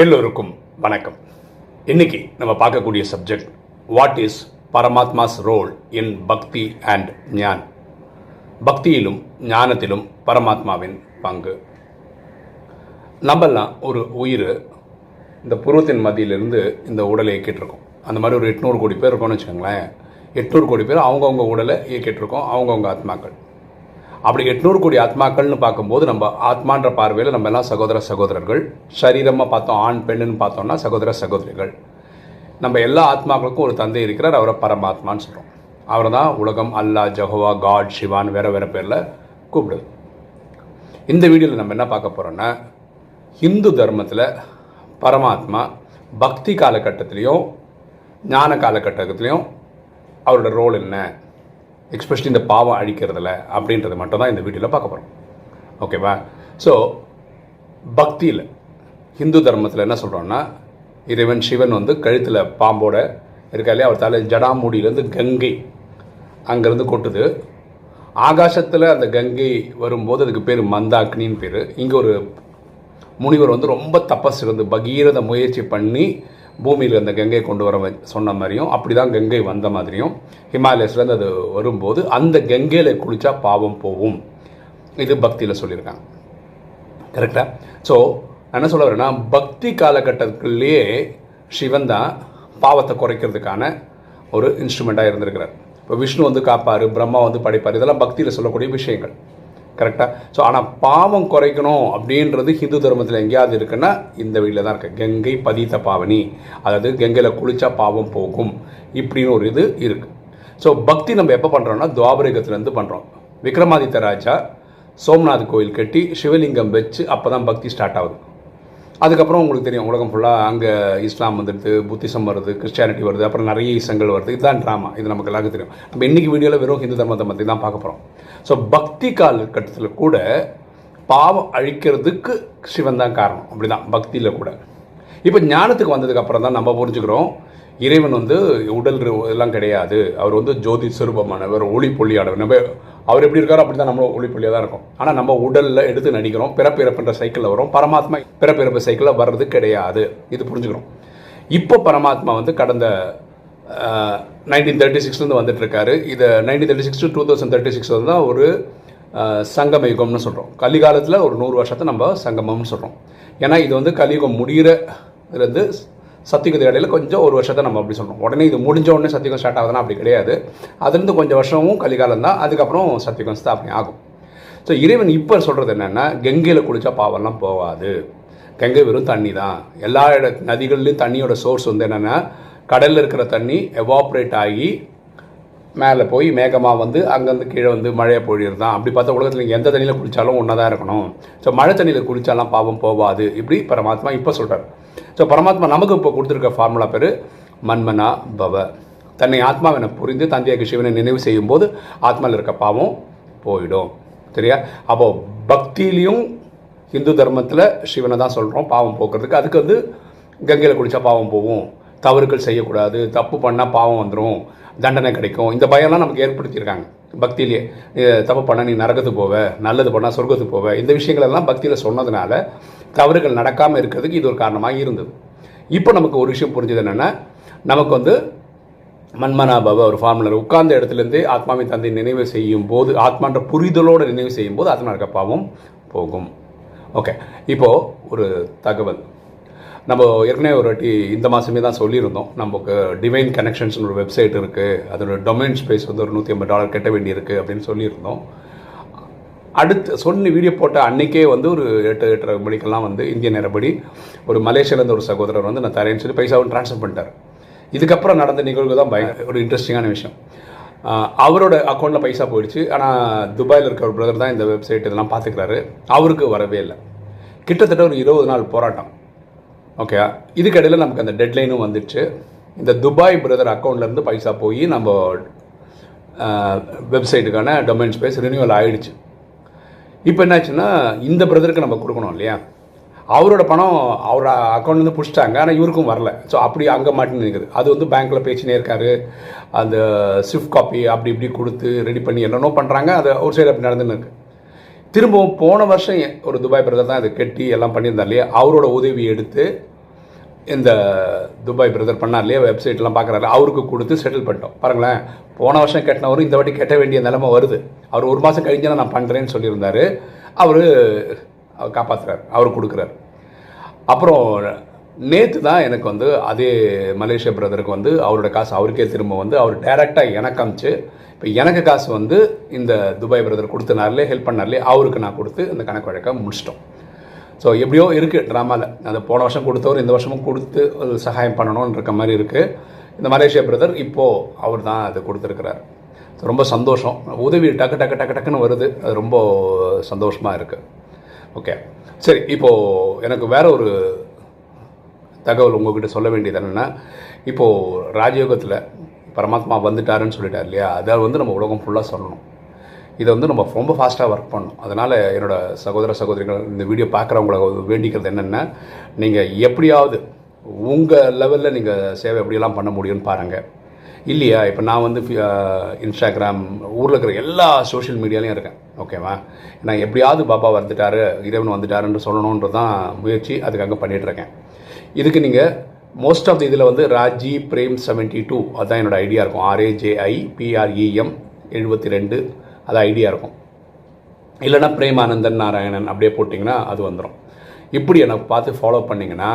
எல்லோருக்கும் வணக்கம். இன்னைக்கு நம்ம பார்க்கக்கூடிய subject what is Paramatma's role in bhakti and gyan பக்தியிலும் ஞானத்திலும் பரமாத்மாவின் பங்கு. நம்மெல்லாம் ஒரு உயிர் இந்த புருவத்தின் மத்தியிலிருந்து இந்த உடலை இயக்கிட்டு அந்த மாதிரி ஒரு எட்நூறு கோடி பேர் இருக்கோம்னு வச்சுக்கோங்களேன். எட்நூறு கோடி பேர் அவங்கவுங்க உடலை இயக்கிட்டு இருக்கோம் அவங்கவுங்க ஆத்மாக்கள். அப்படி எட்நூறு கோடி ஆத்மாக்கள்னு பார்க்கும்போது நம்ம ஆத்மான்ற பார்வையில் நம்ம எல்லாம் சகோதர சகோதரர்கள். சரீரமாக பார்த்தோம் ஆண் பெண்ணுன்னு பார்த்தோம்னா சகோதர சகோதரிகள். நம்ம எல்லா ஆத்மாக்களுக்கும் ஒரு தந்தை இருக்கிறார் அவரை பரமாத்மான்னு சொல்கிறோம் அவரை தான் உலகம் அல்லாஹ் ஜஹோவா காட் சிவான் வேறு வேறு பேரில் கூப்பிடுது. இந்த வீடியோவில் நம்ம என்ன பார்க்க போகிறோன்னா ஹிந்து தர்மத்தில் பரமாத்மா பக்தி காலகட்டத்திலையும் ஞான காலகட்டத்திலையும் அவரோட ரோல் என்ன? எக்ஸ்பெஷலி இந்த பாவம் அழிக்கிறதுல அப்படின்றத மட்டும் தான் இந்த வீடியோவில் பார்க்க போகிறோம் ஓகேவா ஸோ பக்தியில் ஹிந்து தர்மத்தில் என்ன சொல்கிறோன்னா இறைவன் சிவன் வந்து கழுத்தில் பாம்போட இருக்கா இல்லையா அவர் தலை ஜடாமூடியிலேருந்து கங்கை அங்கேருந்து கொட்டுது. ஆகாசத்தில் அந்த கங்கை வரும்போது அதுக்கு பேர் மந்தாக்னின்னு பேர். இங்கே ஒரு முனிவர் வந்து ரொம்ப தபஸ் இருந்து பகீரத முயற்சி பண்ணி பூமியில் அந்த கங்கை கொண்டு வர வ- சொன்ன மாதிரியும் அப்படி தான் கங்கை வந்த மாதிரியும் ஹிமாலயஸ்லேருந்து அது வரும்போது அந்த கங்கையில் குளித்தா பாவம் போகும். இது பக்தியில் சொல்லியிருக்காங்க. கரெக்டாக ஸோ என்ன சொல்ல வரேன்னா பக்தி காலகட்டத்திலேயே சிவன் தான் பாவத்தை குறைக்கிறதுக்கான ஒரு இன்ஸ்ட்ருமெண்ட்டாக இருந்திருக்கிறார். இப்போ விஷ்ணு வந்து காப்பார் பிரம்மா வந்து படைப்பார் இதெல்லாம் பக்தியில் சொல்லக்கூடிய விஷயங்கள். கரெக்டாக ஸோ ஆனால் பாவம் குறைக்கணும் அப்படின்றது ஹிந்து தர்மத்தில் எங்கேயாவது இருக்குன்னா இந்த வீட்டில் தான் இருக்குது கங்கை பதித்த பாவனி. அதாவது கங்கையில் குளிச்சா பாவம் போகும் இப்படின்னு ஒரு இது இருக்குது ஸோ பக்தி நம்ம எப்போ பண்ணுறோம்னா துவாபரகத்துலேருந்து பண்ணுறோம் விக்ரமாதித்த ராஜா சோம்நாத் கோயில் கட்டி சிவலிங்கம் வச்சு அப்போ தான் பக்தி ஸ்டார்ட் ஆகுது. அதுக்கப்புறம் உங்களுக்கு தெரியும் உலகம் ஃபுல்லாக அங்கே இஸ்லாம் வந்துடுது புத்திசம் வருது கிறிஸ்டியானிட்டி வருது அப்புறம் நிறைய இசங்கள் வருது. இதுதான் ட்ராமா இது நமக்கு எல்லாருக்கும் தெரியும். நம்ம இன்னைக்கு வீடியோவில் வெறும் ஹிந்து தர்மத்தை பற்றி தான் பார்க்க போகிறோம் ஸோ பக்தி காலகட்டத்தில் கூட பாவம் அழிக்கிறதுக்கு சிவன் தான் காரணம். அப்படி தான் பக்தியில் கூட. இப்போ ஞானத்துக்கு வந்ததுக்கு அப்புறம் தான் நம்ம புரிஞ்சுக்கிறோம் இறைவன் வந்து உடல் எல்லாம் கிடையாது. அவர் வந்து ஜோதி சுரூபமானவர் ஒளி பொள்ளியானவர் நம்ம அவர் எப்படி இருக்காரோ அப்படி தான் நம்ம ஒளி தான் இருக்கும். ஆனால் நம்ம உடலில் எடுத்து நடிக்கிறோம். பிறப்பிறப்புன்ற சைக்கிளில் வரும் பரமாத்மா பிறப்பிறப்பு சைக்கிளில் வர்றது கிடையாது. இது புரிஞ்சுக்கிறோம். இப்போ பரமாத்மா வந்து கடந்த நைன்டீன் தேர்ட்டி சிக்ஸ்லேருந்து வந்துட்டு இருக்காரு. இதை nineteen thirty six two thousand thirty six தான் ஒரு அஹ், சங்கம யுகம்னு சொல்கிறோம் கலிகாலத்தில் ஒரு நூறு வருஷத்தை நம்ம சங்கமம்னு சொல்கிறோம் ஏன்னா இது வந்து கலியுகம் முடிகிற இதுலேருந்து சத்தியுகத்து இடையில கொஞ்சம் ஒரு வருஷத்தை நம்ம அப்படி சொல்கிறோம் உடனே இது முடிஞ்ச உடனே சத்தியகம் ஸ்டார்ட் ஆகுதுன்னா அப்படி கிடையாது. அதுலேருந்து கொஞ்சம் வருஷமும் கலிகாலம் தான். அதுக்கப்புறம் சத்தியகம் ஸ்தாபனை ஆகும். ஸோ இறைவன் இப்போ சொல்கிறது என்னென்னா கங்கையில் குளித்தா பாவம்லாம் போகாது. கங்கை வெறும் தண்ணி தான். எல்லா இட நதிகள்லேயும் தண்ணியோட சோர்ஸ் வந்து என்னென்னா கடலில் இருக்கிற தண்ணி எவாப்ரேட் ஆகி மேலே போய் மேகமாக வந்து அங்கேருந்து கீழே வந்து மழையை பொழியிறது தான். அப்படி பார்த்தா உலகத்தில் நீங்கள் எந்த தண்ணியில் குளித்தாலும் ஒன்றா தான் இருக்கணும். ஸோ மழை தண்ணியில் குளித்தாலாம் பாவம் போகாது. இப்படி பரமாத்மா இப்போ சொல்கிறார் ஸோ பரமாத்மா நமக்கு இப்போ கொடுத்துருக்க ஃபார்முலா பேர் மன்மனா பவ தன்னை ஆத்மாவினை புரிந்து தந்தையாக சிவனை நினைவு செய்யும்போது ஆத்மாவில் இருக்க பாவம் போயிடும் சரியா அப்போது பக்தியிலையும் ஹிந்து தர்மத்தில் சிவனை தான் சொல்கிறோம் பாவம் போக்குறதுக்கு அதுக்கு வந்து கங்கையில் குளித்தா பாவம் போகும் தவறுகள் செய்யக்கூடாது தப்பு பண்ணால் பாவம் வந்துடும் தண்டனை கிடைக்கும் இந்த பயம்லாம் நமக்கு ஏற்படுத்தியிருக்காங்க பக்தியிலே நீ தப்பு பண்ணால் நீ நரகத்துக்கு போவ நல்லது பண்ணால் சொர்க்கத்துக்கு போவ இந்த விஷயங்களெல்லாம் பக்தியில் சொன்னதுனால தவறுகள் நடக்காமல் இருக்கிறதுக்கு இது ஒரு காரணமாக இருந்தது. இப்போ நமக்கு ஒரு விஷயம் புரிஞ்சது என்னென்னா நமக்கு வந்து மன்மனாபவ ஒரு ஃபார்முலர் உட்கார்ந்த இடத்துலேருந்தே ஆத்மாவை தந்தை நினைவு செய்யும் போது ஆத்மான்ற புரிதலோடு நினைவு செய்யும் போது ஆத்மா இருக்க பாவம் போகும். ஓகே இப்போது ஒரு தகவல். நம்ம ஏற்கனவே ஒரு வாட்டி இந்த மாதமே தான் சொல்லியிருந்தோம். நமக்கு டிவைன் கனெக்ஷன்ஸ்னு ஒரு வெப்சைட் இருக்குது அதோட டொமைன் ஸ்பேஸ் வந்து ஒரு நூற்றி ஐம்பது டாலர் கட்ட வேண்டியிருக்கு அப்படின்னு சொல்லியிருந்தோம். அடுத்து சொன்ன வீடியோ போட்ட அன்னைக்கே வந்து ஒரு எட்டு எட்டரை மணிக்கெல்லாம் வந்து இந்திய நேரப்படி ஒரு மலேசியாவிலேருந்து ஒரு சகோதரர் வந்து நான் தரேன்னு சொல்லி பைசாவும் ட்ரான்ஸ்ஃபர் பண்ணிட்டார். இதுக்கப்புறம் நடந்த நிகழ்வு தான் பயங்கர ஒரு இன்ட்ரெஸ்டிங்கான விஷயம். அவரோட அக்கௌண்ட்டில் பைசா போயிடுச்சு. ஆனால் துபாயில் இருக்க ஒரு பிரதர் தான் இந்த வெப்சைட் இதெல்லாம் பார்த்துக்கிறாரு. அவருக்கு வரவே இல்லை. கிட்டத்தட்ட ஒரு இருபது நாள் போராட்டம். ஓகே இதுக்கடையில் நமக்கு அந்த டெட்லைனும் வந்துடுச்சு இந்த துபாய் பிரதர் அக்கௌண்ட்லேருந்து பைசா போய் நம்ம வெப்சைட்டுக்கான டொமைன் ஸ்பேஸ் ரினியூவல் ஆகிடுச்சு இப்போ என்னாச்சுன்னா இந்த பிரதருக்கு நம்ம கொடுக்கணும் இல்லையா? அவரோட பணம் அவர் அக்கௌண்ட்லேருந்து பிடிச்சிட்டாங்க. ஆனால் இவருக்கும் வரல. ஸோ அப்படி அங்கே மாட்டின்னு நிற்குது அது வந்து பேங்க்கில் பேச்சுனே இருக்காரு. அந்த ஸ்விஃப்ட் காப்பி அப்படி இப்படி கொடுத்து ரெடி பண்ணி என்னென்னோ பண்ணுறாங்க அது ஒரு சைடு அப்படி நடந்துன்னு இருக்கு. திரும்பவும் போன வருஷம் ஒரு துபாய் பிரதர் தான் இதை கட்டி எல்லாம் பண்ணியிருந்தார் இல்லையா? அவரோட உதவி எடுத்து இந்த துபாய் பிரதர் பண்ணார் இல்லையா வெப்சைட்லாம் பார்க்குறாரு அவருக்கு கொடுத்து செட்டில் பண்ணிட்டோம். பாருங்களேன் போன வருஷம் கட்டினவரும் இந்த வாட்டி கட்ட வேண்டிய நிலைமை வருது. அவர் ஒரு மாதம் கழிஞ்சா நான் பண்ணுறேன்னு சொல்லியிருந்தாரு. அவர் காப்பாற்றுறார் அவர் கொடுக்குறாரு. அப்புறம் நேற்று தான் எனக்கு வந்து அதே மலேசிய பிரதருக்கு வந்து அவரோட காசு அவருக்கே திரும்ப வந்து அவர் டைரெக்டாக எனக்கு அமிச்சு இப்போ எனக்கு காசு வந்து இந்த துபாய் பிரதர் கொடுத்தனார்லே ஹெல்ப் பண்ணார்லே அவருக்கு நான் கொடுத்து இந்த கணக்கு வழக்கை முடிச்சிட்டோம். ஸோ எப்படியோ இருக்குது ட்ராமாவில் அந்த போன வருஷம் கொடுத்தவர் இந்த வருஷமும் கொடுத்து சகாயம் பண்ணணும்னு இருக்க மாதிரி இருக்குது இந்த மலேசியா பிரதர் இப்போது அவர் தான் அதை கொடுத்துருக்கிறார். ஸோ ரொம்ப சந்தோஷம். உதவி டக்கு டக்கு டக்கு டக்குன்னு வருது. அது ரொம்ப சந்தோஷமாக இருக்குது ஓகே சரி இப்போது எனக்கு வேற ஒரு தகவல் உங்ககிட்ட சொல்ல வேண்டியது என்னென்னா இப்போது ராஜயோகத்தில் பரமாத்மா வந்துட்டாருன்னு சொல்லிட்டார் இல்லையா? அதை வந்து நம்ம உலகம் ஃபுல்லாக சொல்லணும். இதை வந்து நம்ம ரொம்ப ஃபாஸ்ட்டாக ஒர்க் பண்ணணும். அதனால் என்னோடய சகோதர சகோதரிகள் இந்த வீடியோ பார்க்குறவங்கள வேண்டிக்கிறது என்னென்னா நீங்கள் எப்படியாவது உங்கள் லெவலில் நீங்கள் சேவை எப்படியெல்லாம் பண்ண முடியும்னு பாருங்கள் இல்லையா? இப்போ நான் வந்து இன்ஸ்டாகிராம் ஊரில் இருக்கிற எல்லா சோஷியல் மீடியாலையும் இருக்கேன். ஓகேவா நான் எப்படியாவது பாபா வந்துட்டாரு இறைவன் வந்துட்டாருன்னு சொல்லணுன்றது தான் முயற்சி அதுக்காக பண்ணிகிட்ருக்கேன் இதுக்கு நீங்கள் மோஸ்ட் ஆஃப் த இதில் வந்து ராஜி பிரேம் செவன்ட்டி டூ அதுதான் என்னோடய ஐடியா இருக்கும். ஆர்ஏஜேஐ பிஆர்இஎம் எழுபத்தி ரெண்டு அது ஐடியா இருக்கும். இல்லைன்னா பிரேமானந்தன் நாராயணன் அப்படியே போட்டிங்கன்னா அது வந்துடும் இப்படி எனக்கு பார்த்து ஃபாலோ பண்ணிங்கன்னா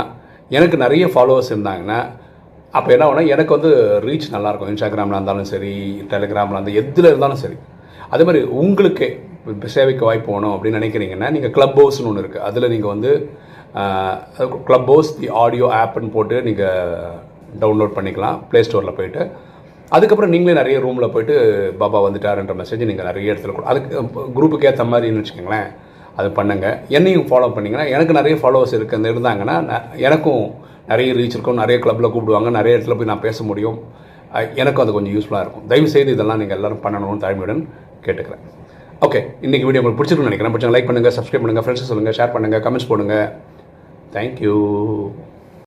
எனக்கு நிறைய ஃபாலோவர்ஸ் இருந்தாங்கன்னா அப்போ என்ன ஆகும்னா எனக்கு வந்து ரீச் நல்லாயிருக்கும் இன்ஸ்டாகிராமில் இருந்தாலும் சரி டெலிகிராமில் இருந்தால் எதில் இருந்தாலும் சரி. அதே மாதிரி உங்களுக்கு இப்போ சேவைக்கு வாய்ப்பு வேணும் அப்படின்னு நினைக்கிறீங்கன்னா நீங்கள் க்ளப் ஹவுஸ்னு ஒன்று இருக்குது அதில் நீங்கள் வந்து க்ளப் ஹவுஸ் தி ஆடியோ ஆப்னு போட்டு நீங்கள் டவுன்லோட் பண்ணிக்கலாம். ப்ளே ஸ்டோரில் போயிட்டு அதுக்கப்புறம் நீங்களே நிறைய ரூமில் போயிட்டு பாபா வந்துட்டாருன்ற மெசேஜ் நீங்கள் நிறைய இடத்துல கொடு அதுக்கு குரூப்புக்கு ஏற்ற மாதிரின்னு வச்சுக்கோங்களேன். அது பண்ணுங்க. என்னையும் ஃபாலோ பண்ணிங்கன்னா எனக்கு நிறைய ஃபாலோவர்ஸ் இருக்கு இருந்தாங்கன்னா எனக்கும் நிறைய ரீச் இருக்கும். நிறைய கிளப்பில் கூப்பிடுவாங்க. நிறைய இடத்துல போய் நான் பேச முடியும். எனக்கும் அது கொஞ்சம் யூஸ்ஃபுல்லாக இருக்கும். தயவு செய்து இதெல்லாம் நீங்கள் எல்லோரும் பண்ணணும்னு தாழ்மையுடன் கேட்டுக்கிறேன். ஓகே இன்றைக்கி வீடியோ உங்களுக்கு பிடிச்சிருக்குன்னு நினைக்கிறேன். பிடிச்சா லைக் பண்ணுங்கள் சப்ஸ்கிரைப் பண்ணுங்கள் ஃப்ரெண்ட்ஸ் சொல்லுங்கள் ஷேர் பண்ணுங்கள் கமெண்ட்ஸ் போடுங்க. தேங்க்யூ